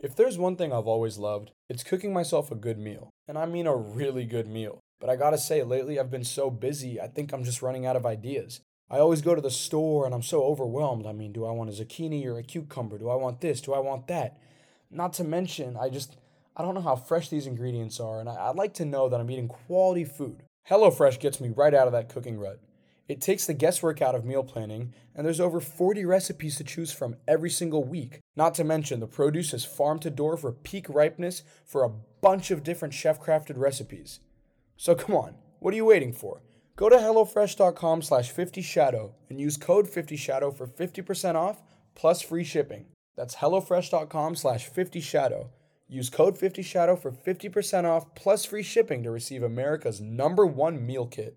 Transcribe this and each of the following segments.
If there's one thing I've always loved, it's cooking myself a good meal. And I mean a really good meal. But I gotta say, lately I've been so busy, I think I'm just running out of ideas. I always go to the store and I'm so overwhelmed. I mean, do I want a zucchini or a cucumber? Do I want this? Do I want that? Not to mention, I just, I don't know how fresh these ingredients are, and I, would like to know that I'm eating quality food. HelloFresh gets me right out of that cooking rut. It takes the guesswork out of meal planning, and there's over 40 recipes to choose from every single week. Not to mention, the produce is farm to door for peak ripeness for a bunch of different chef crafted recipes. So come on, what are you waiting for? Go to HelloFresh.com slash 50shadow and use code 50shadow for 50% off plus free shipping. That's HelloFresh.com slash 50shadow. Use code 50shadow for 50% off plus free shipping to receive America's number one meal kit.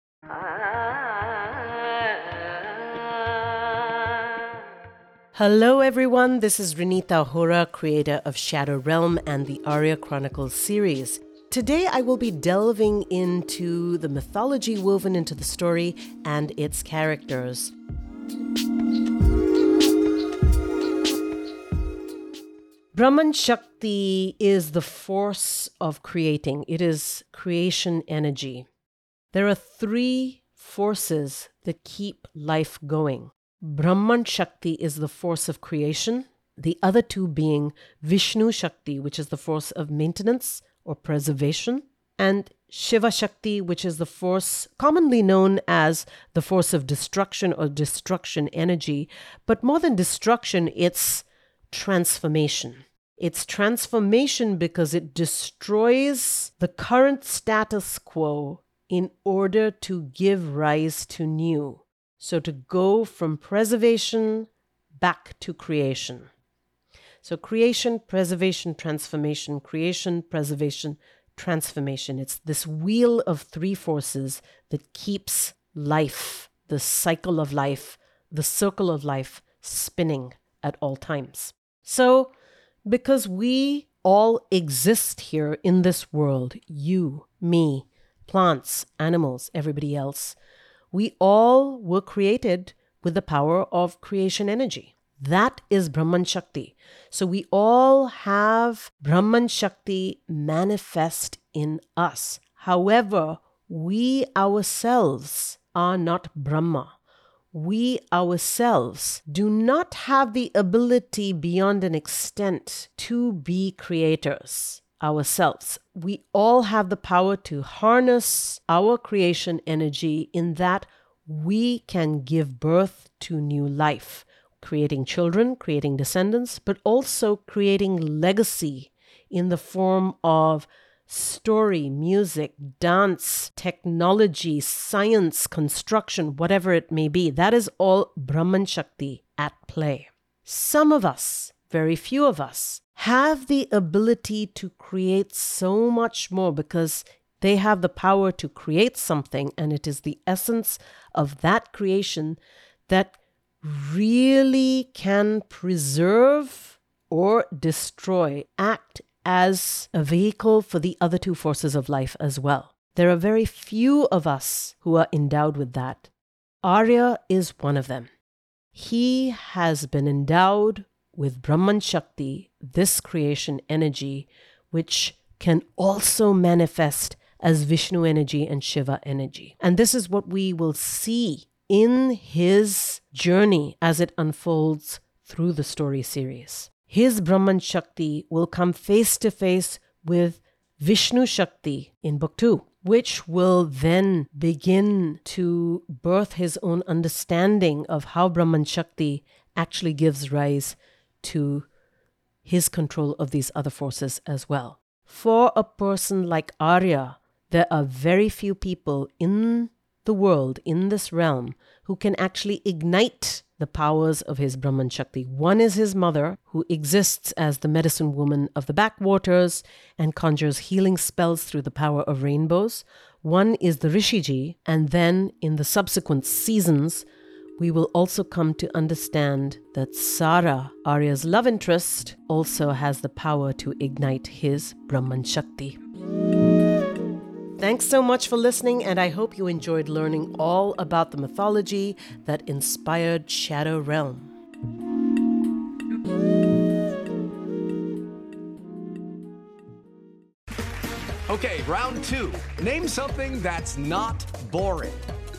Hello, everyone. This is Renita Hora, creator of Shadow Realm and the Aria Chronicles series. Today, I will be delving into the mythology woven into the story and its characters. Brahman Shakti is the force of creating, it is creation energy. There are three forces that keep life going. Brahman Shakti is the force of creation, the other two being Vishnu Shakti, which is the force of maintenance or preservation, and Shiva Shakti, which is the force commonly known as the force of destruction or destruction energy. But more than destruction, it's transformation. It's transformation because it destroys the current status quo in order to give rise to new. So to go from preservation back to creation. So creation, preservation, transformation, creation, preservation, transformation. It's this wheel of three forces that keeps life, the cycle of life, the circle of life spinning at all times. So, because we all exist here in this world, you, me, plants, animals, everybody else, we all were created with the power of creation energy. That is Brahman Shakti. So we all have Brahman Shakti manifest in us. However, we ourselves are not Brahma. We ourselves do not have the ability beyond an extent to be creators ourselves. We all have the power to harness our creation energy in that we can give birth to new life creating children, creating descendants, but also creating legacy in the form of story, music, dance, technology, science, construction, whatever it may be. That is all Brahman Shakti at play. Some of us, very few of us, have the ability to create so much more because they have the power to create something, and it is the essence of that creation that really can preserve or destroy, act as a vehicle for the other two forces of life as well. There are very few of us who are endowed with that. Arya is one of them. He has been endowed with Brahman Shakti, this creation energy, which can also manifest as Vishnu energy and Shiva energy. And this is what we will see in his journey as it unfolds through the story series. His Brahman Shakti will come face to face with Vishnu Shakti in book two, which will then begin to birth his own understanding of how Brahman Shakti actually gives rise to his control of these other forces as well. For a person like Arya, there are very few people in the world in this realm who can actually ignite the powers of his Brahman Shakti. One is his mother, who exists as the medicine woman of the backwaters and conjures healing spells through the power of rainbows. One is the Rishiji, and then in the subsequent seasons, we will also come to understand that Sara, Arya's love interest, also has the power to ignite his Brahman Shakti. Thanks so much for listening, and I hope you enjoyed learning all about the mythology that inspired Shadow Realm. Okay, round two. Name something that's not boring.